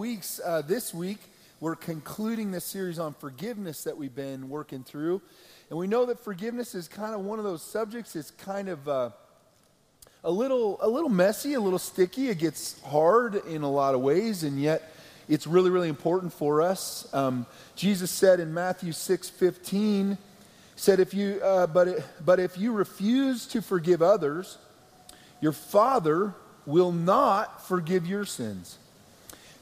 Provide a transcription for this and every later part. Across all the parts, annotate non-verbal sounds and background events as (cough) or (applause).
weeks, uh, this week, we're concluding this series on forgiveness that we've been working through. And we know that forgiveness is kind of one of those subjects, it's kind of uh, a, little, a little messy, a little sticky. It gets hard in a lot of ways, and yet it's really, really important for us. Um, Jesus said in Matthew 6 15, said, if you, uh, but, it, but if you refuse to forgive others, your Father will not forgive your sins.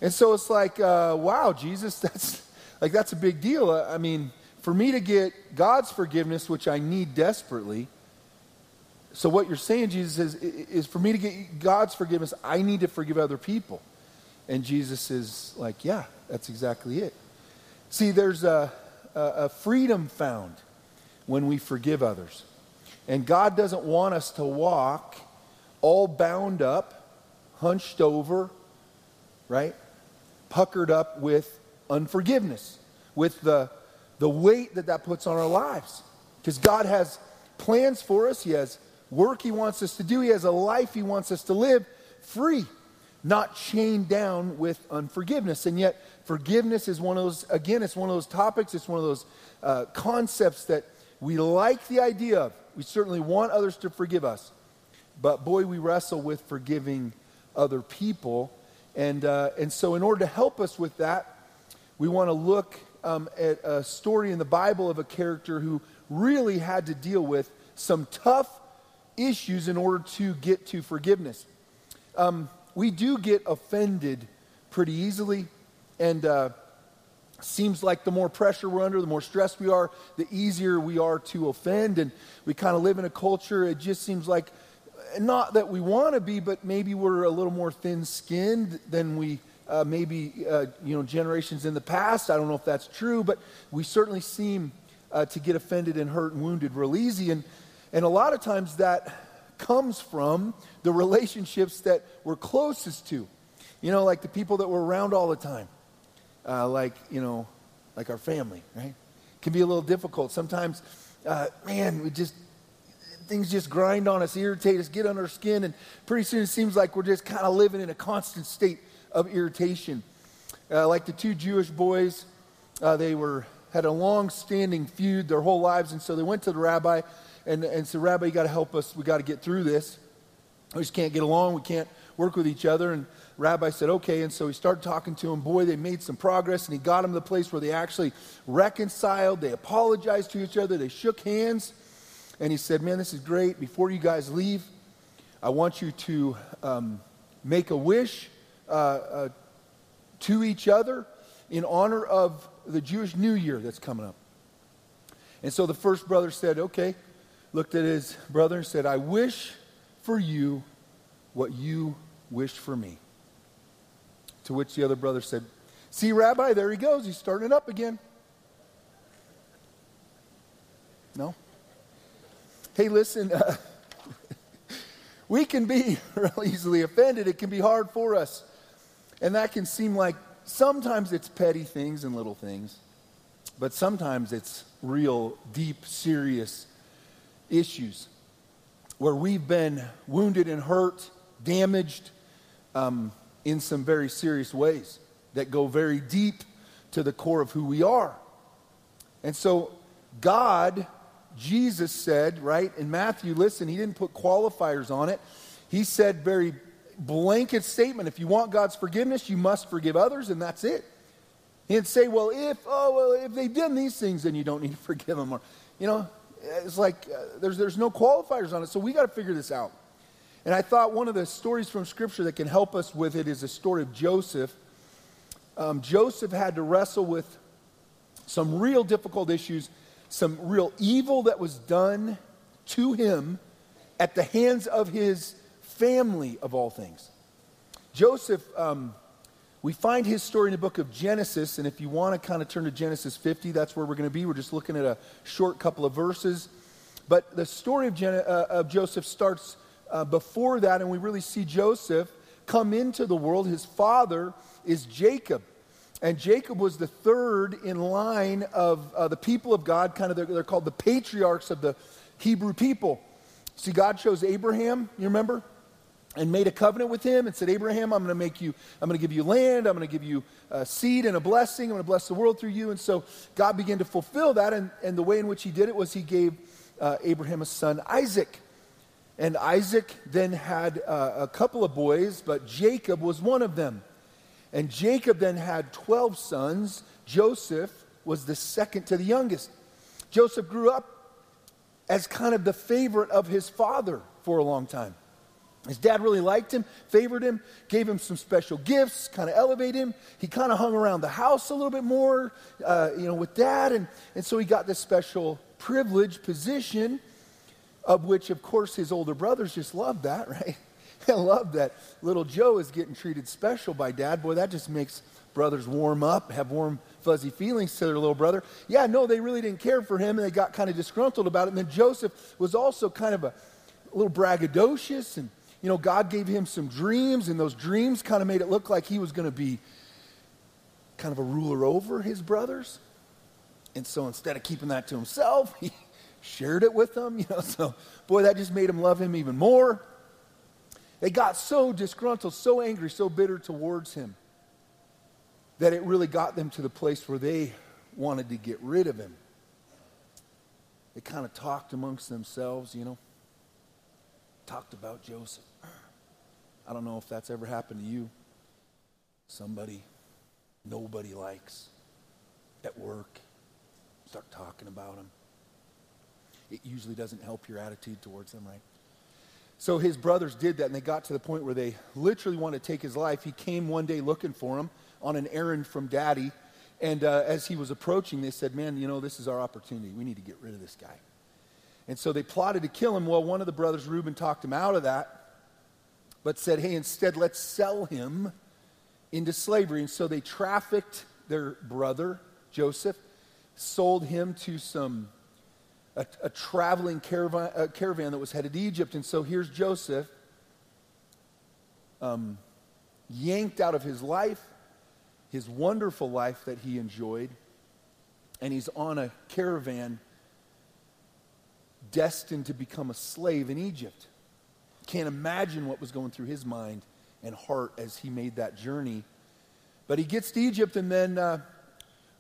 And so it's like, uh, wow, Jesus, (laughs) that's like that's a big deal. I mean, for me to get God's forgiveness, which I need desperately. So what you're saying, Jesus, is, is for me to get God's forgiveness, I need to forgive other people. And Jesus is like, yeah, that's exactly it. See, there's a, a, a freedom found when we forgive others. And God doesn't want us to walk all bound up, hunched over, right? Puckered up with unforgiveness, with the, the weight that that puts on our lives. Because God has plans for us, He has work He wants us to do, He has a life He wants us to live free, not chained down with unforgiveness. And yet, forgiveness is one of those, again, it's one of those topics, it's one of those uh, concepts that we like the idea of. We certainly want others to forgive us. But boy, we wrestle with forgiving other people. And, uh, and so, in order to help us with that, we want to look um, at a story in the Bible of a character who really had to deal with some tough issues in order to get to forgiveness. Um, we do get offended pretty easily, and uh, seems like the more pressure we're under, the more stressed we are, the easier we are to offend. And we kind of live in a culture, it just seems like not that we want to be, but maybe we're a little more thin skinned than we uh, maybe, uh, you know, generations in the past. I don't know if that's true, but we certainly seem uh, to get offended and hurt and wounded real easy. And, and a lot of times that comes from the relationships that we're closest to. You know, like the people that we're around all the time. Uh, like, you know, like our family, right? Can be a little difficult. Sometimes, uh, man, we just things just grind on us, irritate us, get under our skin, and pretty soon it seems like we're just kind of living in a constant state of irritation. Uh, like the two Jewish boys, uh, they were had a long-standing feud their whole lives, and so they went to the rabbi and, and said, Rabbi, you got to help us. We got to get through this. We just can't get along. We can't work with each other. And rabbi said, okay. And so he started talking to him. Boy, they made some progress, and he got them to the place where they actually reconciled. They apologized to each other. They shook hands. And he said, Man, this is great. Before you guys leave, I want you to um, make a wish uh, uh, to each other in honor of the Jewish New Year that's coming up. And so the first brother said, Okay, looked at his brother and said, I wish for you what you wished for me. To which the other brother said, See, Rabbi, there he goes. He's starting it up again. No? Hey, listen, uh, (laughs) we can be (laughs) really easily offended. It can be hard for us. And that can seem like sometimes it's petty things and little things, but sometimes it's real, deep, serious issues where we've been wounded and hurt, damaged um, in some very serious ways that go very deep to the core of who we are. And so, God Jesus said, right, in Matthew, listen, he didn't put qualifiers on it. He said, very blanket statement if you want God's forgiveness, you must forgive others, and that's it. He didn't say, well, if, oh, well, if they've done these things, then you don't need to (laughs) forgive them. Or, you know, it's like uh, there's, there's no qualifiers on it, so we got to figure this out. And I thought one of the stories from Scripture that can help us with it is the story of Joseph. Um, Joseph had to wrestle with some real difficult issues some real evil that was done to him at the hands of his family, of all things. Joseph, um, we find his story in the book of Genesis, and if you want to kind of turn to Genesis 50, that's where we're going to be. We're just looking at a short couple of verses. But the story of, Gen- uh, of Joseph starts uh, before that, and we really see Joseph come into the world. His father is Jacob. And Jacob was the third in line of uh, the people of God, kind of, they're, they're, called the patriarchs of the Hebrew people. See, God chose Abraham, you remember? and made a covenant with him and said, Abraham, I'm going to make you, I'm going to give you land, I'm going to give you a seed and a blessing, I'm going to bless the world through you. And so God began to fulfill that, and, and the way in which he did it was he gave uh, Abraham a son, Isaac. And Isaac then had uh, a couple of boys, but Jacob was one of them. And Jacob then had 12 sons. Joseph was the second to the youngest. Joseph grew up as kind of the favorite of his father for a long time. His dad really liked him, favored him, gave him some special gifts, kind of elevated him. He kind of hung around the house a little bit more, uh, you know, with dad. And, and so he got this special privilege position, of which, of course, his older brothers just loved that, (laughs) right? (laughs) I love that little Joe is getting treated special by dad. Boy, that just makes brothers warm up, have warm, fuzzy feelings to their little brother. Yeah, no, they really didn't care for him, and they got kind of disgruntled about it. And then Joseph was also kind of a, a little braggadocious and you know, God gave him some dreams, and those dreams kind of made it look like he was going to be kind of a ruler over his brothers. And so instead of keeping that to himself, (laughs) he shared it with them, (laughs) you know. So, boy, that just made him love him even more. They got so disgruntled, so angry, so bitter towards him that it really got them to the place where they wanted to get rid of him. They kind of talked amongst themselves, you know, talked about Joseph. I don't know if that's ever happened to you. Somebody nobody likes at work, start talking about them. It usually doesn't help your attitude towards them, right? So his brothers did that, and they got to the point where they literally wanted to take his life. He came one day looking for him on an errand from daddy. And uh, as he was approaching, they said, Man, you know, this is our opportunity. We need to get rid of this guy. And so they plotted to kill him. Well, one of the brothers, Reuben, talked him out of that but said, hey, instead, let's sell him into slavery. And so they trafficked their brother, Joseph, sold him to some, a, a traveling caravan, a caravan that was headed to Egypt. And so here's Joseph, um, yanked out of his life, his wonderful life that he enjoyed, and he's on a caravan destined to become a slave in Egypt. Can't imagine what was going through his mind and heart as he made that journey. But he gets to Egypt, and then uh,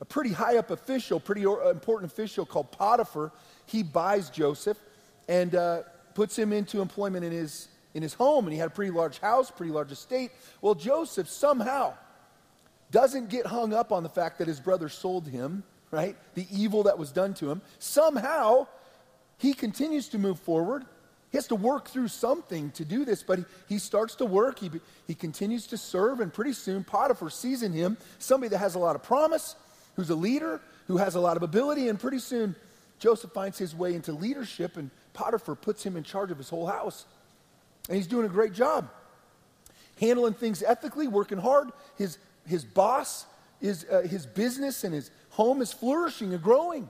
a pretty high up official, pretty important official called Potiphar, he buys Joseph and uh, puts him into employment in his, in his home. And he had a pretty large house, pretty large estate. Well, Joseph somehow doesn't get hung up on the fact that his brother sold him, right? The evil that was done to him. Somehow, he continues to move forward he has to work through something to do this, but he, he starts to work. He, he continues to serve, and pretty soon Potiphar sees in him somebody that has a lot of promise, who's a leader, who has a lot of ability, and pretty soon Joseph finds his way into leadership, and Potiphar puts him in charge of his whole house. And he's doing a great job. Handling things ethically, working hard. His, his boss, is, uh, his business and his home is flourishing and growing.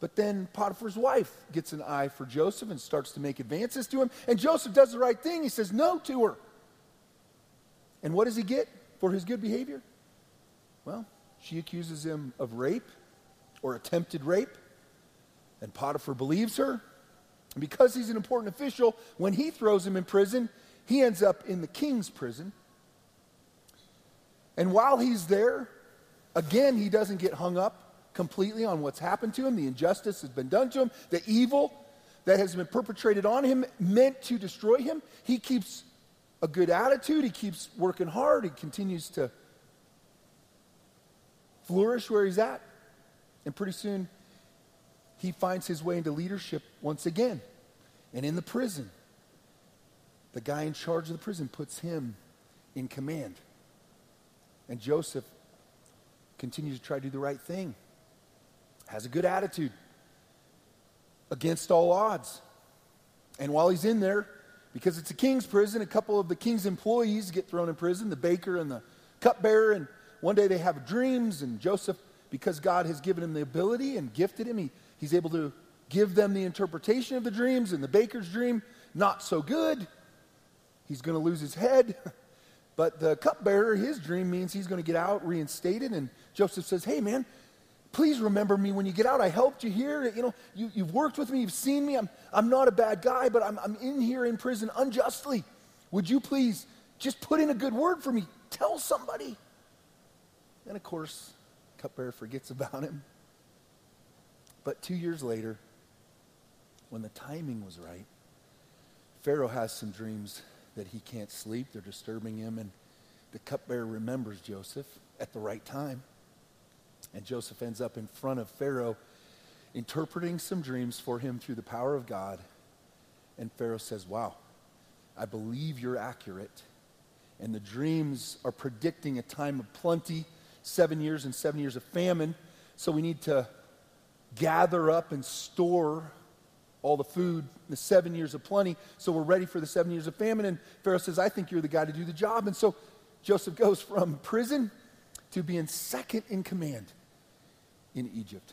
But then Potiphar's wife gets an eye for Joseph and starts to make advances to him. And Joseph does the right thing. He says no to her. And what does he get for his good behavior? Well, she accuses him of rape or attempted rape. And Potiphar believes her. And because he's an important official, when he throws him in prison, he ends up in the king's prison. And while he's there, again, he doesn't get hung up completely on what's happened to him, the injustice has been done to him, the evil that has been perpetrated on him, meant to destroy him. He keeps a good attitude, he keeps working hard, he continues to flourish where he's at. And pretty soon, he finds his way into leadership once again. And in the prison, the guy in charge of the prison puts him in command. And Joseph continues to try to do the right thing has a good attitude against all odds. And while he's in there, because it's a king's prison, a couple of the king's employees get thrown in prison, the baker and the cupbearer. And one day they have dreams, and Joseph, because God has given him the ability and gifted him, he, he's able to give them the interpretation of the dreams. And the baker's dream, not so good. He's going to lose his head. (laughs) But the cupbearer, his dream means he's going to get out, reinstated. And Joseph says, Hey, man, please remember me when you get out. I helped you here. You know, you, have worked with me. You've seen me. I'm, I'm not a bad guy, but I'm, I'm in here in prison unjustly. Would you please just put in a good word for me? Tell somebody. And of course, cupbearer forgets about him. But two years later, when the timing was right, Pharaoh has some dreams that he can't sleep. They're disturbing him. And the cupbearer remembers Joseph at the right time. And Joseph ends up in front of Pharaoh, interpreting some dreams for him through the power of God. And Pharaoh says, Wow, I believe you're accurate. And the dreams are predicting a time of plenty, seven years and seven years of famine. So we need to gather up and store all the food, the seven years of plenty, so we're ready for the seven years of famine. And Pharaoh says, I think you're the guy to do the job. And so Joseph goes from prison to being second in command in Egypt.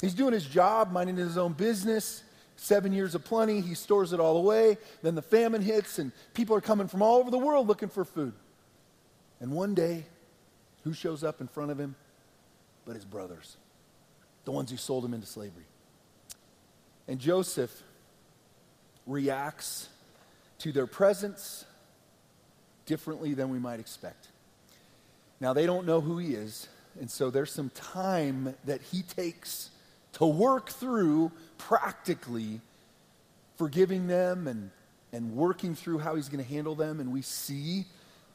He's doing his job, minding his own business. Seven years of plenty, he stores it all away. Then the famine hits, and people are coming from all over the world looking for food. And one day, who shows up in front of him? But his brothers, the ones who sold him into slavery. And Joseph reacts to their presence differently than we might expect. Now, they don't know who he is, and so there's some time that he takes to work through practically forgiving them and, and working through how he's going to handle them. And we see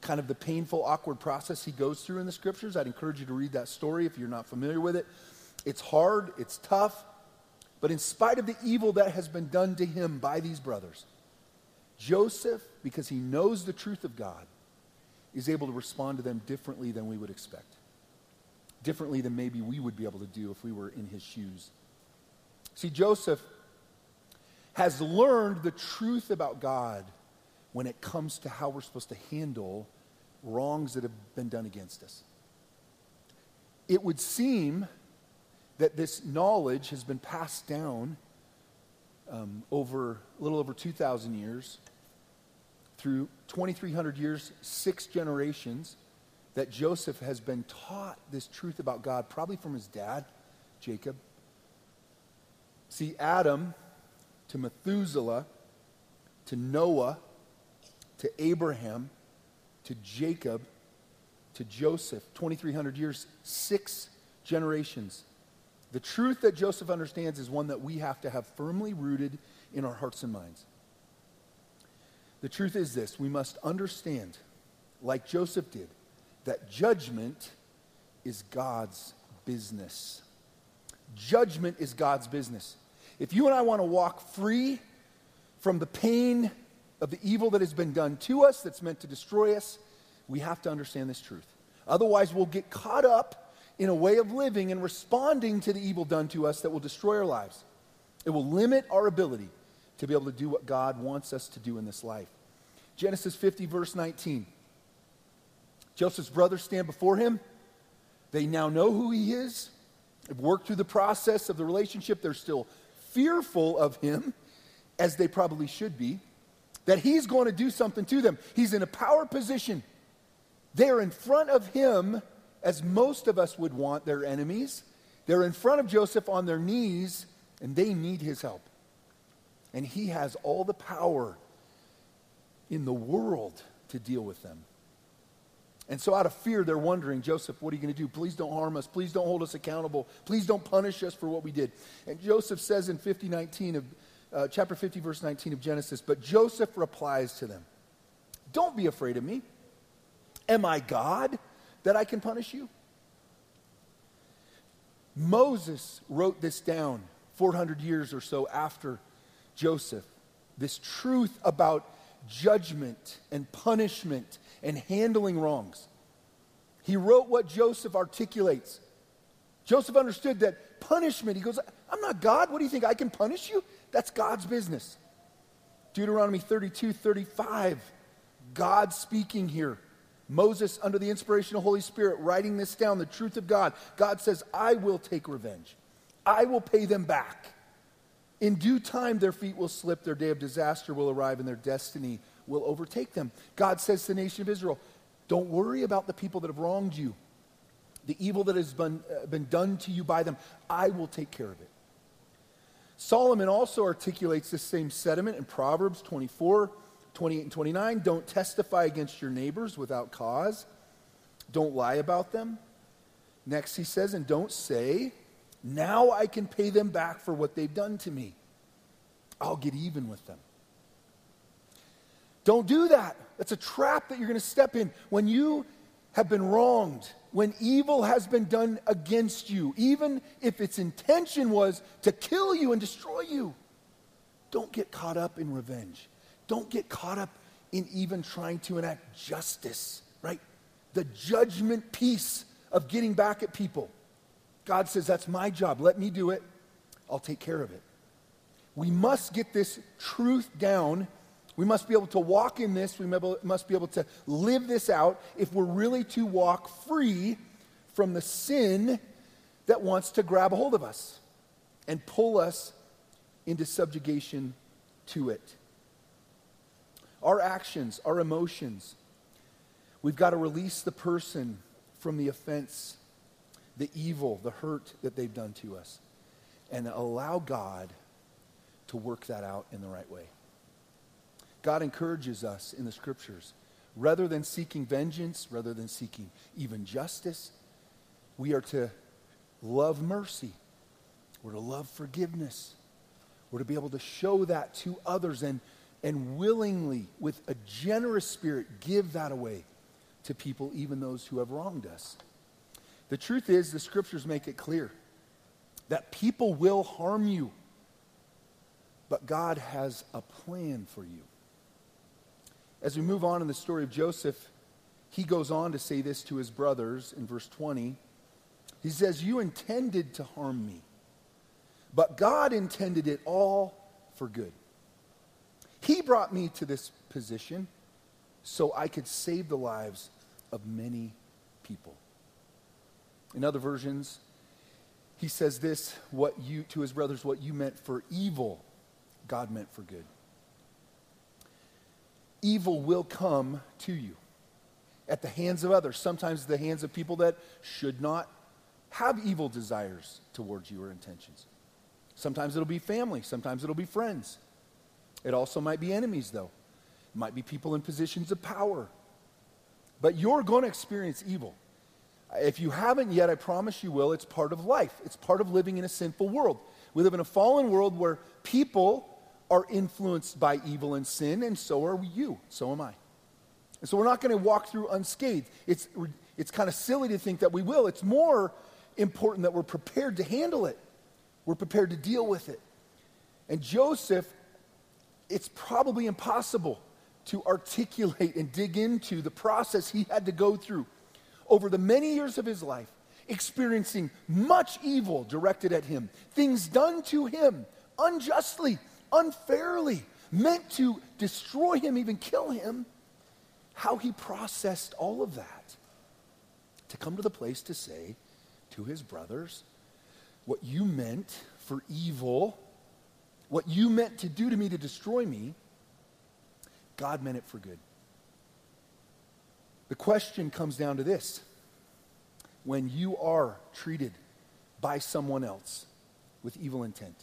kind of the painful, awkward process he goes through in the scriptures. I'd encourage you to read that story if you're not familiar with it. It's hard, it's tough, but in spite of the evil that has been done to him by these brothers, Joseph, because he knows the truth of God, is able to respond to them differently than we would expect. Differently than maybe we would be able to do if we were in his shoes. See, Joseph has learned the truth about God when it comes to how we're supposed to handle wrongs that have been done against us. It would seem that this knowledge has been passed down um, over a little over 2,000 years, through 2,300 years, six generations, that Joseph has been taught this truth about God, probably from his dad, Jacob. See, Adam to Methuselah to Noah to Abraham to Jacob to Joseph, 2,300 years, six generations. The truth that Joseph understands is one that we have to have firmly rooted in our hearts and minds. The truth is this we must understand, like Joseph did, that judgment is God's business. Judgment is God's business. If you and I want to walk free from the pain of the evil that has been done to us, that's meant to destroy us, we have to understand this truth. Otherwise, we'll get caught up in a way of living and responding to the evil done to us that will destroy our lives. It will limit our ability to be able to do what God wants us to do in this life. Genesis 50, verse 19. Joseph's brothers stand before him. They now know who he is. They've worked through the process of the relationship. They're still fearful of him, as they probably should be, that he's going to do something to them. He's in a power position. They're in front of him as most of us would want their enemies. They're in front of Joseph on their knees, and they need his help. And he has all the power in the world to deal with them. And so, out of fear, they're wondering, Joseph, what are you going to do? Please don't harm us. Please don't hold us accountable. Please don't punish us for what we did. And Joseph says in 50, 19 of, uh, chapter 50, verse 19 of Genesis, but Joseph replies to them, Don't be afraid of me. Am I God? that I can punish you? Moses wrote this down 400 years or so after Joseph. This truth about judgment and punishment and handling wrongs. He wrote what Joseph articulates. Joseph understood that punishment, he goes, I'm not God. What do you think? I can punish you? That's God's business. Deuteronomy 32 35, God speaking here. Moses, under the inspiration of Holy Spirit, writing this down, the truth of God. God says, I will take revenge. I will pay them back. In due time, their feet will slip, their day of disaster will arrive, and their destiny will overtake them. God says to the nation of Israel, Don't worry about the people that have wronged you, the evil that has been, uh, been done to you by them. I will take care of it. Solomon also articulates this same sentiment in Proverbs 24, 28 and 29, don't testify against your neighbors without cause. Don't lie about them. Next, he says, and don't say, now I can pay them back for what they've done to me. I'll get even with them. Don't do that. That's a trap that you're going to step in. When you have been wronged, when evil has been done against you, even if its intention was to kill you and destroy you, don't get caught up in revenge. Don't get caught up in even trying to enact justice, right? The judgment piece of getting back at people. God says, That's my job. Let me do it. I'll take care of it. We must get this truth down we must be able to walk in this. We must be able to live this out if we're really to walk free from the sin that wants to grab a hold of us and pull us into subjugation to it. Our actions, our emotions, we've got to release the person from the offense, the evil, the hurt that they've done to us, and allow God to work that out in the right way. God encourages us in the scriptures. Rather than seeking vengeance, rather than seeking even justice, we are to love mercy. We're to love forgiveness. We're to be able to show that to others and, and willingly, with a generous spirit, give that away to people, even those who have wronged us. The truth is, the scriptures make it clear that people will harm you, but God has a plan for you. As we move on in the story of Joseph, he goes on to say this to his brothers in verse 20. He says, You intended to harm me, but God intended it all for good. He brought me to this position so I could save the lives of many people. In other versions, he says this what you to his brothers what you meant for evil God meant for good evil will come to you at the hands of others, sometimes the hands of people that should not have evil desires towards you or intentions. Sometimes it'll be family, sometimes it'll be friends. It also might be enemies, though. It might be people in positions of power. But you're going to experience evil. If you haven't yet, I promise you will. It's part of life, it's part of living in a sinful world. We live in a fallen world where people are influenced by evil and sin, and so are you. So am I. And so we're not going to walk through unscathed. It's, it's kind of silly to think that we will. It's more important that we're prepared to handle it, we're prepared to deal with it. And Joseph, it's probably impossible to articulate and dig into the process he had to go through over the many years of his life, experiencing much evil directed at him, things done to him unjustly unfairly, meant to destroy him, even kill him, how he processed all of that to come to the place to say to his brothers, What you meant for evil, what you meant to do to me to destroy me, God meant it for good. The question comes down to this when you are treated by someone else with evil intent,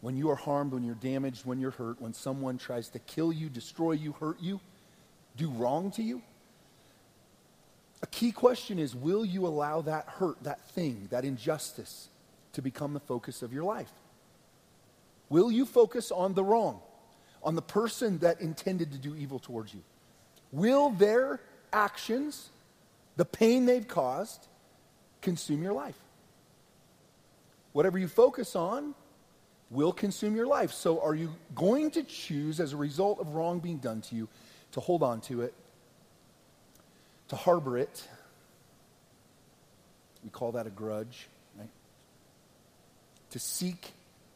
when you are harmed, when you're damaged, when you're hurt, when someone tries to kill you, destroy you, hurt you, do wrong to you? A key question is will you allow that hurt, that thing, that injustice to become the focus of your life? Will you focus on the wrong, on the person that intended to do evil towards you? Will their actions, the pain they've caused, consume your life? Whatever you focus on, will consume your life. So, are you going to choose, as a result of wrong being done to you, to hold on to it, to harbor it? We call that a grudge, right? To seek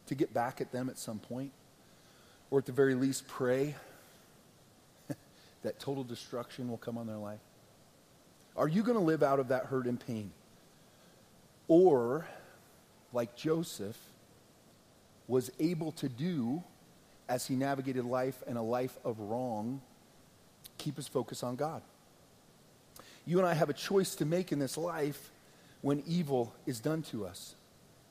to get back at them at some point, or at the very least, pray (laughs) that total destruction will come on their life? Are you going to live out of that hurt and pain? Or, like Joseph, was able to do as he navigated life and a life of wrong, keep his focus on God. You and I have a choice to make in this life when evil is done to us.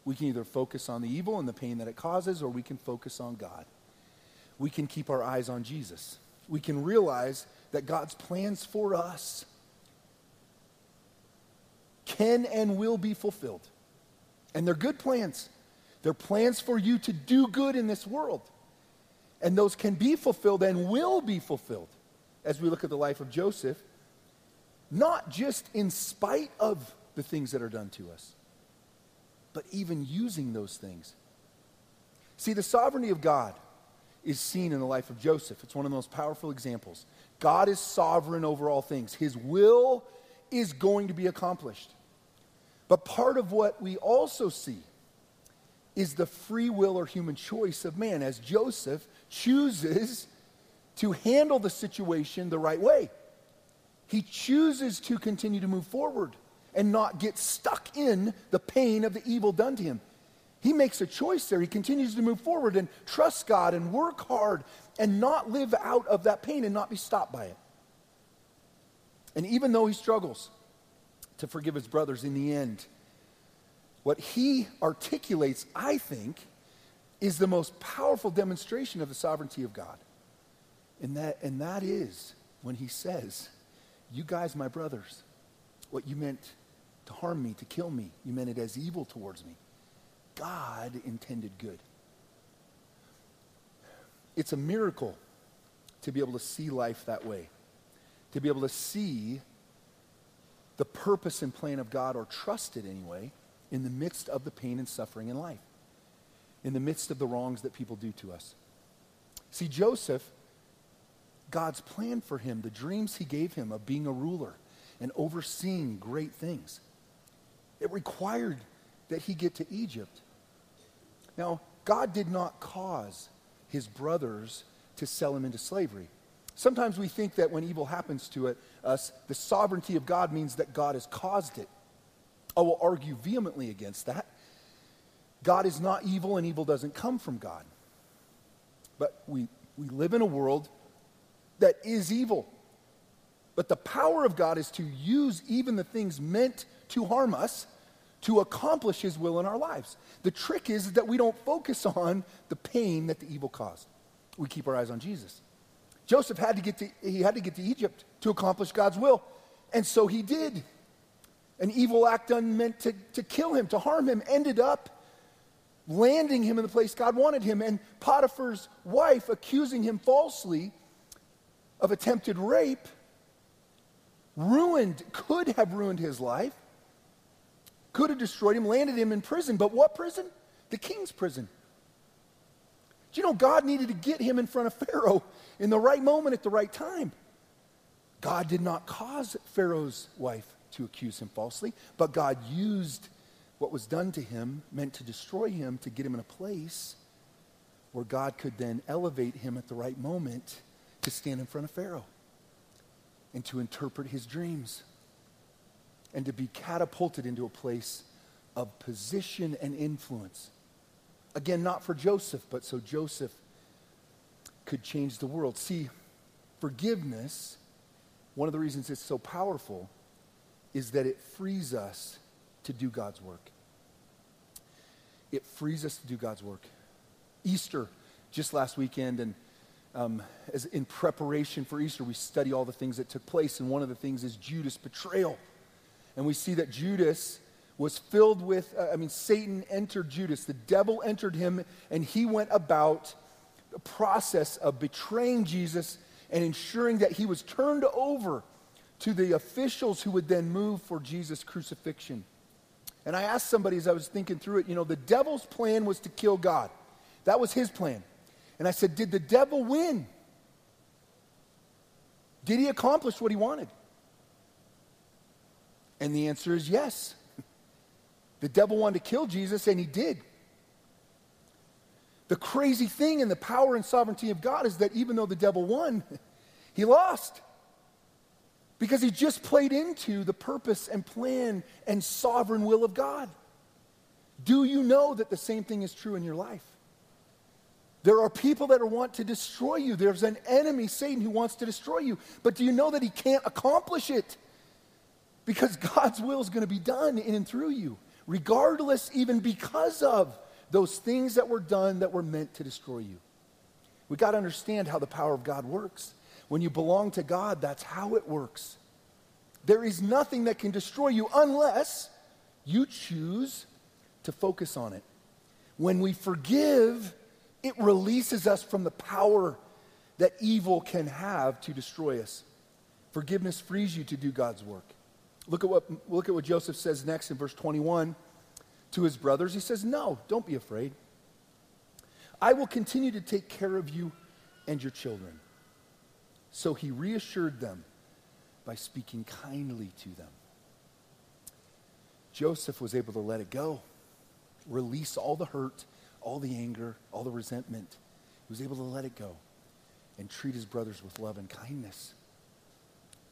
We can either focus on the evil and the pain that it causes, or we can focus on God. We can keep our eyes on Jesus. we can realize that God's plans for us can and will be fulfilled. And they're good plans. They're plans for you to do good in this world. And those can be fulfilled and will be fulfilled as we look at the life of Joseph, not just in spite of the things that are done to us, but even using those things. See, the sovereignty of God is seen in the life of Joseph. It's one of the most powerful examples. God is sovereign over all things, His will is going to be accomplished. But part of what we also see is the free will or human choice of man, as Joseph chooses to handle the situation the right way. He chooses to continue to move forward and not get stuck in the pain of the evil done to him. He makes a choice there. He continues to move forward and trust God and work hard and not live out of that pain and not be stopped by it. And even though he struggles to forgive his brothers in the end, what he articulates, I think, is the most powerful demonstration of the sovereignty of God. And that, and that is when he says, You guys, my brothers, what you meant to harm me, to kill me, you meant it as evil towards me. God intended good. It's a miracle to be able to see life that way, to be able to see the purpose and plan of God, or trust it anyway, in the midst of the pain and suffering in life, in the midst of the wrongs that people do to us. See, Joseph, God's plan for him, the dreams he gave him of being a ruler and overseeing great things, it required that he get to Egypt. Now, God did not cause his brothers to sell him into slavery. Sometimes we think that when evil happens to it, us, the sovereignty of God means that God has caused it. I will argue vehemently against that. God is not evil and evil doesn't come from God. But we, we live in a world that is evil. But the power of God is to use even the things meant to harm us to accomplish his will in our lives. The trick is that we don't focus on the pain that the evil caused. We keep our eyes on Jesus. Joseph had to get to, he had to, get to Egypt to accomplish God's will. And so he did. An evil act done meant to, to kill him, to harm him, ended up landing him in the place God wanted him. And Potiphar's wife accusing him falsely of attempted rape ruined, could have ruined his life could have destroyed him, landed him in prison. But what prison? The king's prison. Do you know God needed to get him in front of Pharaoh in the right moment at the right time? God did not cause Pharaoh's wife to accuse him falsely, but God used what was done to him, meant to destroy him, to get him in a place where God could then elevate him at the right moment to stand in front of Pharaoh and to interpret his dreams and to be catapulted into a place of position and influence. Again, not for Joseph, but so Joseph could change the world. See, forgiveness, one of the reasons it's so powerful is that it frees us to do God's work. It frees us to do God's work. Easter, just last weekend, and um, as in preparation for Easter, we study all the things that took place, and one of the things is Judas' betrayal. And we see that Judas was filled with, uh, I mean, Satan entered Judas. The devil entered him, and he went about the process of betraying Jesus and ensuring that he was turned over to the officials who would then move for Jesus' crucifixion. And I asked somebody as I was thinking through it, you know, the devil's plan was to kill God. That was his plan. And I said, Did the devil win? Did he accomplish what he wanted? And the answer is yes. (laughs) The devil wanted to kill Jesus, and he did. The crazy thing in the power and sovereignty of God is that even though the devil won, (laughs) he lost. Because he just played into the purpose and plan and sovereign will of God. Do you know that the same thing is true in your life? There are people that want to destroy you. There's an enemy, Satan, who wants to destroy you. But do you know that he can't accomplish it? Because God's will is going to be done in and through you, regardless, even because of those things that were done that were meant to destroy you. We got to understand how the power of God works. When you belong to God, that's how it works. There is nothing that can destroy you unless you choose to focus on it. When we forgive, it releases us from the power that evil can have to destroy us. Forgiveness frees you to do God's work. Look at what, look at what Joseph says next in verse 21 to his brothers. He says, No, don't be afraid. I will continue to take care of you and your children. So he reassured them by speaking kindly to them. Joseph was able to let it go, release all the hurt, all the anger, all the resentment. He was able to let it go and treat his brothers with love and kindness.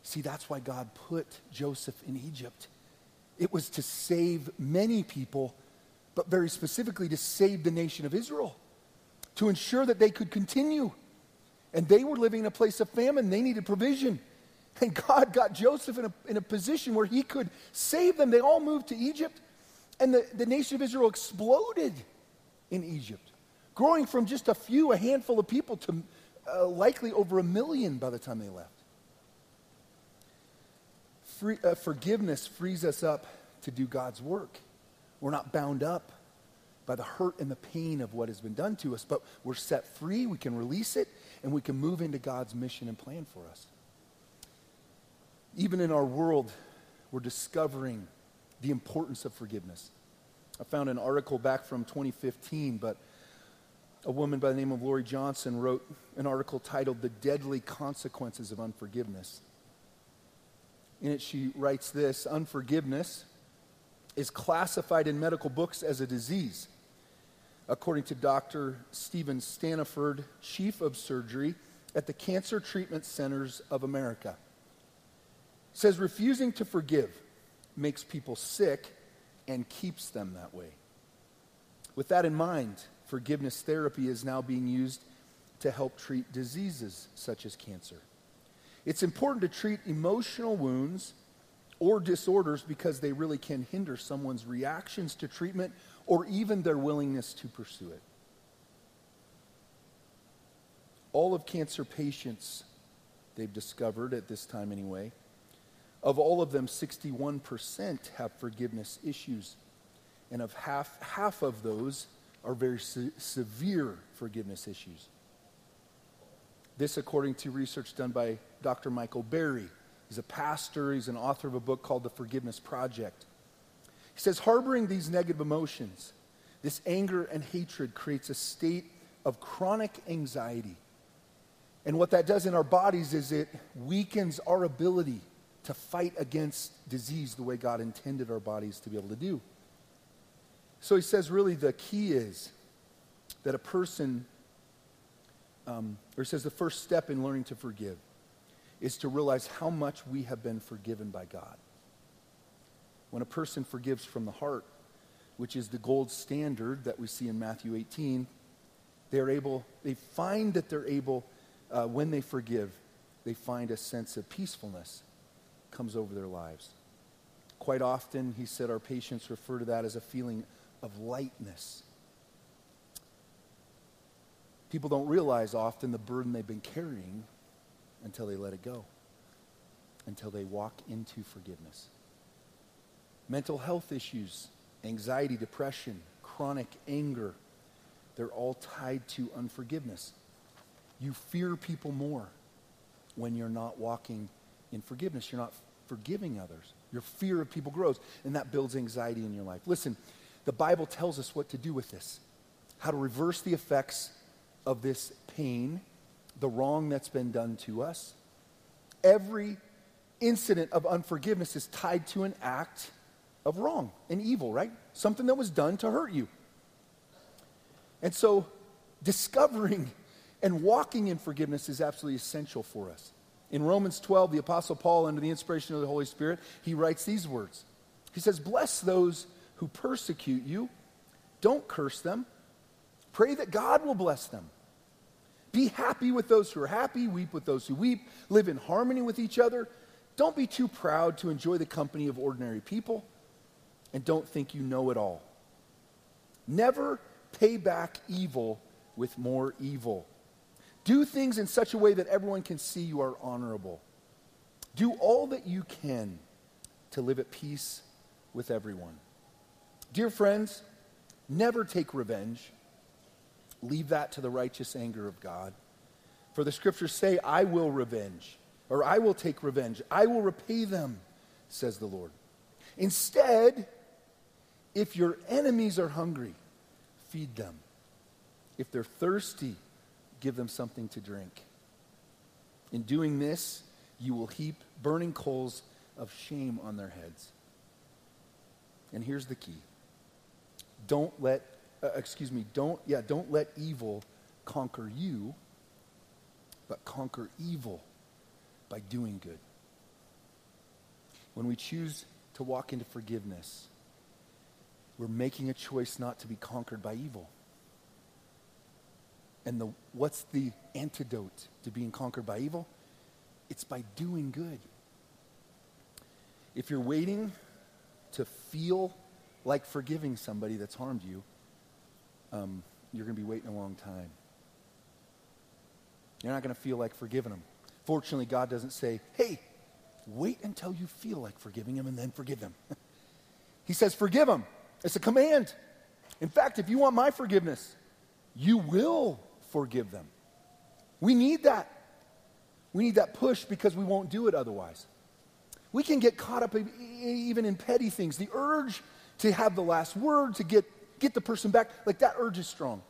See, that's why God put Joseph in Egypt. It was to save many people, but very specifically to save the nation of Israel, to ensure that they could continue. And they were living in a place of famine, they needed provision. And God got Joseph in a, in a position where he could save them. They all moved to Egypt, and the, the nation of Israel exploded in Egypt, growing from just a few, a handful of people, to uh, likely over a million by the time they left. Free, uh, forgiveness frees us up to do God's work. We're not bound up by the hurt and the pain of what has been done to us, but we're set free, we can release it, and we can move into God's mission and plan for us. Even in our world, we're discovering the importance of forgiveness. I found an article back from 2015, but a woman by the name of Lori Johnson wrote an article titled The Deadly Consequences of Unforgiveness. In it, she writes this Unforgiveness is classified in medical books as a disease. According to Dr. Steven Standiford, chief of surgery at the Cancer Treatment Centers of America, says refusing to forgive makes people sick and keeps them that way. With that in mind, forgiveness therapy is now being used to help treat diseases such as cancer. It's important to treat emotional wounds or disorders because they really can hinder someone's reactions to treatment or even their willingness to pursue it. All of cancer patients, they've discovered at this time anyway, of all of them, 61% have forgiveness issues. And of half, half of those are very se- severe forgiveness issues. This, according to research done by Dr. Michael Barry. He's a pastor, he's an author of a book called The Forgiveness Project. He says, harboring these negative emotions, this anger and hatred creates a state of chronic anxiety. And what that does in our bodies is it weakens our ability to fight against disease the way God intended our bodies to be able to do. So he says, really, the key is that a person, um, or he says, the first step in learning to forgive is to realize how much we have been forgiven by God. When a person forgives from the heart, which is the gold standard that we see in Matthew 18, they're able, they find that they're able, uh, when they forgive, they find a sense of peacefulness comes over their lives. Quite often, he said, our patients refer to that as a feeling of lightness. People don't realize often the burden they've been carrying until they let it go, until they walk into forgiveness. Mental health issues, anxiety, depression, chronic anger, they're all tied to unforgiveness. You fear people more when you're not walking in forgiveness. You're not forgiving others. Your fear of people grows, and that builds anxiety in your life. Listen, the Bible tells us what to do with this, how to reverse the effects of this pain, the wrong that's been done to us. Every incident of unforgiveness is tied to an act of wrong and evil, right? Something that was done to hurt you. And so, discovering and walking in forgiveness is absolutely essential for us. In Romans 12, the Apostle Paul, under the inspiration of the Holy Spirit, he writes these words. He says, Bless those who persecute you, don't curse them. Pray that God will bless them. Be happy with those who are happy, weep with those who weep, live in harmony with each other. Don't be too proud to enjoy the company of ordinary people, and don't think you know it all. Never pay back evil with more evil. Do things in such a way that everyone can see you are honorable. Do all that you can to live at peace with everyone. Dear friends, never take revenge. Leave that to the righteous anger of God. For the scriptures say, I will revenge, or I will take revenge. I will repay them, says the Lord. Instead, if your enemies are hungry, feed them. If they're thirsty, give them something to drink. In doing this, you will heap burning coals of shame on their heads. And here's the key don't let, uh, excuse me, don't, yeah, don't let evil conquer you, but conquer evil by doing good. When we choose to walk into forgiveness, we're making a choice not to be conquered by evil. And the, what's the antidote to being conquered by evil? It's by doing good. If you're waiting to feel like forgiving somebody that's harmed you, um, you're going to be waiting a long time. You're not going to feel like forgiving them. Fortunately, God doesn't say, hey, wait until you feel like forgiving them and then forgive them. (laughs) he says, forgive them. It's a command. In fact, if you want my forgiveness, you will forgive them. We need that. We need that push because we won't do it otherwise. We can get caught up even in petty things. The urge to have the last word, to get, get the person back, like that urge is strong.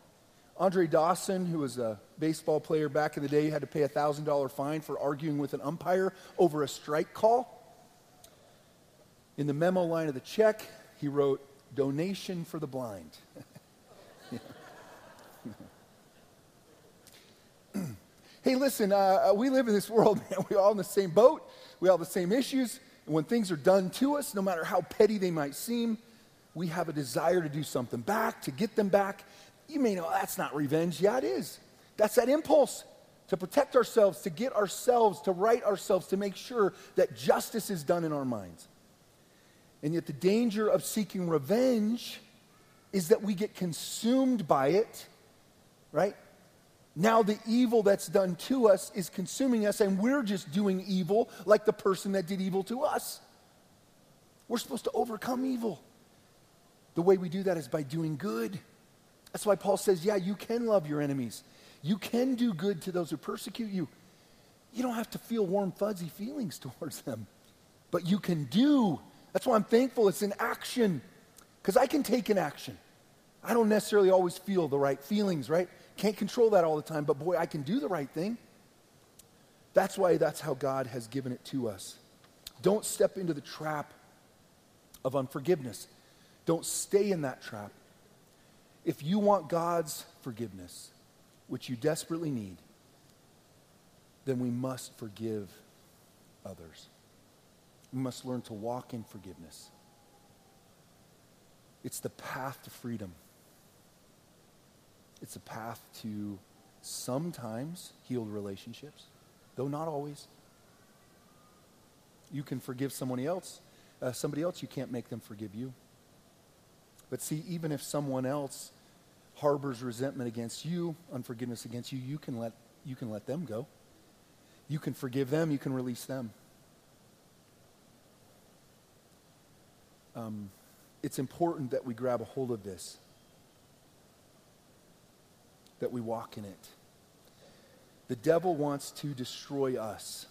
Andre Dawson, who was a baseball player back in the day, had to pay a $1,000 fine for arguing with an umpire over a strike call. In the memo line of the check, he wrote, donation for the blind. (laughs) hey, listen, uh, uh, we live in this world, (laughs) man. We're all in the same boat. We all have the same issues. And when things are done to us, no matter how petty they might seem, we have a desire to do something back, to get them back. You may know that's not revenge. Yeah, it is. That's that impulse to protect ourselves, to get ourselves, to right ourselves, to make sure that justice is done in our minds. And yet, the danger of seeking revenge is that we get consumed by it, right? Now, the evil that's done to us is consuming us, and we're just doing evil like the person that did evil to us. We're supposed to overcome evil. The way we do that is by doing good. That's why Paul says, yeah, you can love your enemies. You can do good to those who persecute you. You don't have to feel warm, fuzzy feelings (laughs) towards them, but you can do. That's why I'm thankful it's an action, because I can take an action. I don't necessarily always feel the right feelings, right? Can't control that all the time, but boy, I can do the right thing. That's why that's how God has given it to us. Don't step into the trap of unforgiveness. Don't stay in that trap. If you want God's forgiveness, which you desperately need, then we must forgive others. We must learn to walk in forgiveness. It's the path to freedom. It's a path to sometimes healed relationships, though not always. You can forgive someone else, uh, somebody else, you can't make them forgive you. But see, even if someone else harbors resentment against you, unforgiveness against you, you can let, you can let them go. You can forgive them, you can release them. Um, it's important that we grab a hold of this, that we walk in it. The devil wants to destroy us.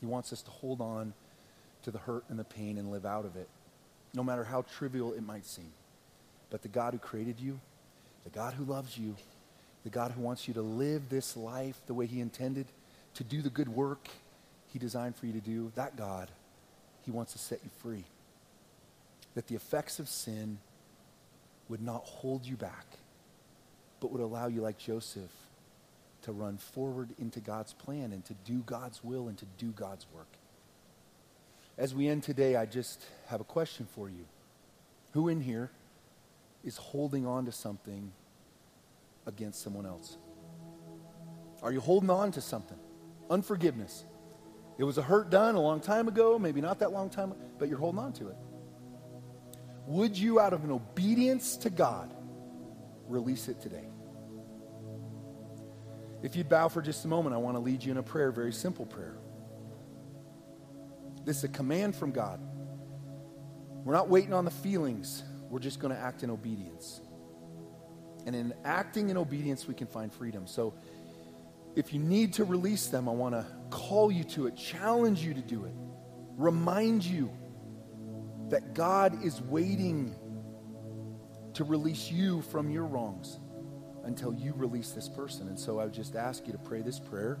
He wants us to hold on to the hurt and the pain and live out of it no matter how trivial it might seem. But the God who created you, the God who loves you, the God who wants you to live this life the way he intended, to do the good work he designed for you to do, that God, he wants to set you free. That the effects of sin would not hold you back, but would allow you, like Joseph, to run forward into God's plan and to do God's will and to do God's work. As we end today, I just have a question for you. Who in here is holding on to something against someone else? Are you holding on to something? Unforgiveness. It was a hurt done a long time ago, maybe not that long time, but you're holding on to it. Would you, out of an obedience to God, release it today? If you'd bow for just a moment, I want to lead you in a prayer, very simple prayer. This is a command from God. We're not waiting on the feelings, we're just going to act in obedience. And in acting in obedience, we can find freedom. So if you need to release them, I want to call you to it, challenge you to do it, remind you that God is waiting to release you from your wrongs until you release this person. And so I would just ask you to pray this prayer.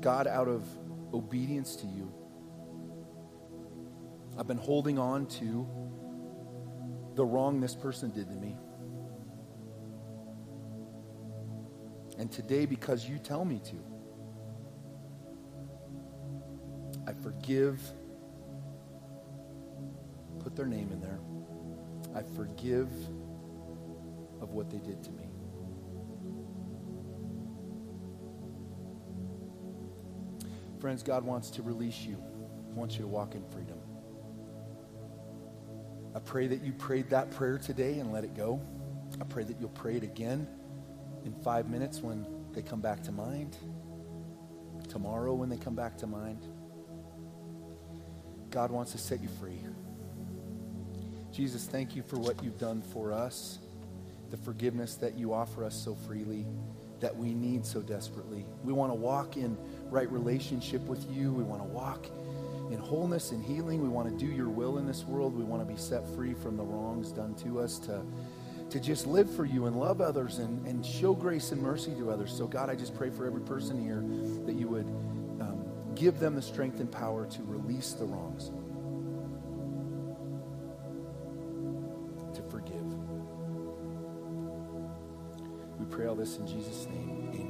God, out of obedience to you, I've been holding on to the wrong this person did to me. And today, because you tell me to, I forgive. Put their name in there. I forgive of what they did to me. Friends, God wants to release you, he wants you to walk in freedom. I pray that you prayed that prayer today and let it go. I pray that you'll pray it again in five minutes when they come back to mind, tomorrow when they come back to mind. God wants to set you free. Jesus, thank you for what you've done for us, the forgiveness that you offer us so freely, that we need so desperately. We want to walk in right relationship with you. We want to walk in wholeness and healing. We want to do your will in this world. We want to be set free from the wrongs done to us, to, to just live for you and love others and, and show grace and mercy to others. So, God, I just pray for every person here that you would um, give them the strength and power to release the wrongs, to forgive. We pray all this in Jesus' name. Amen.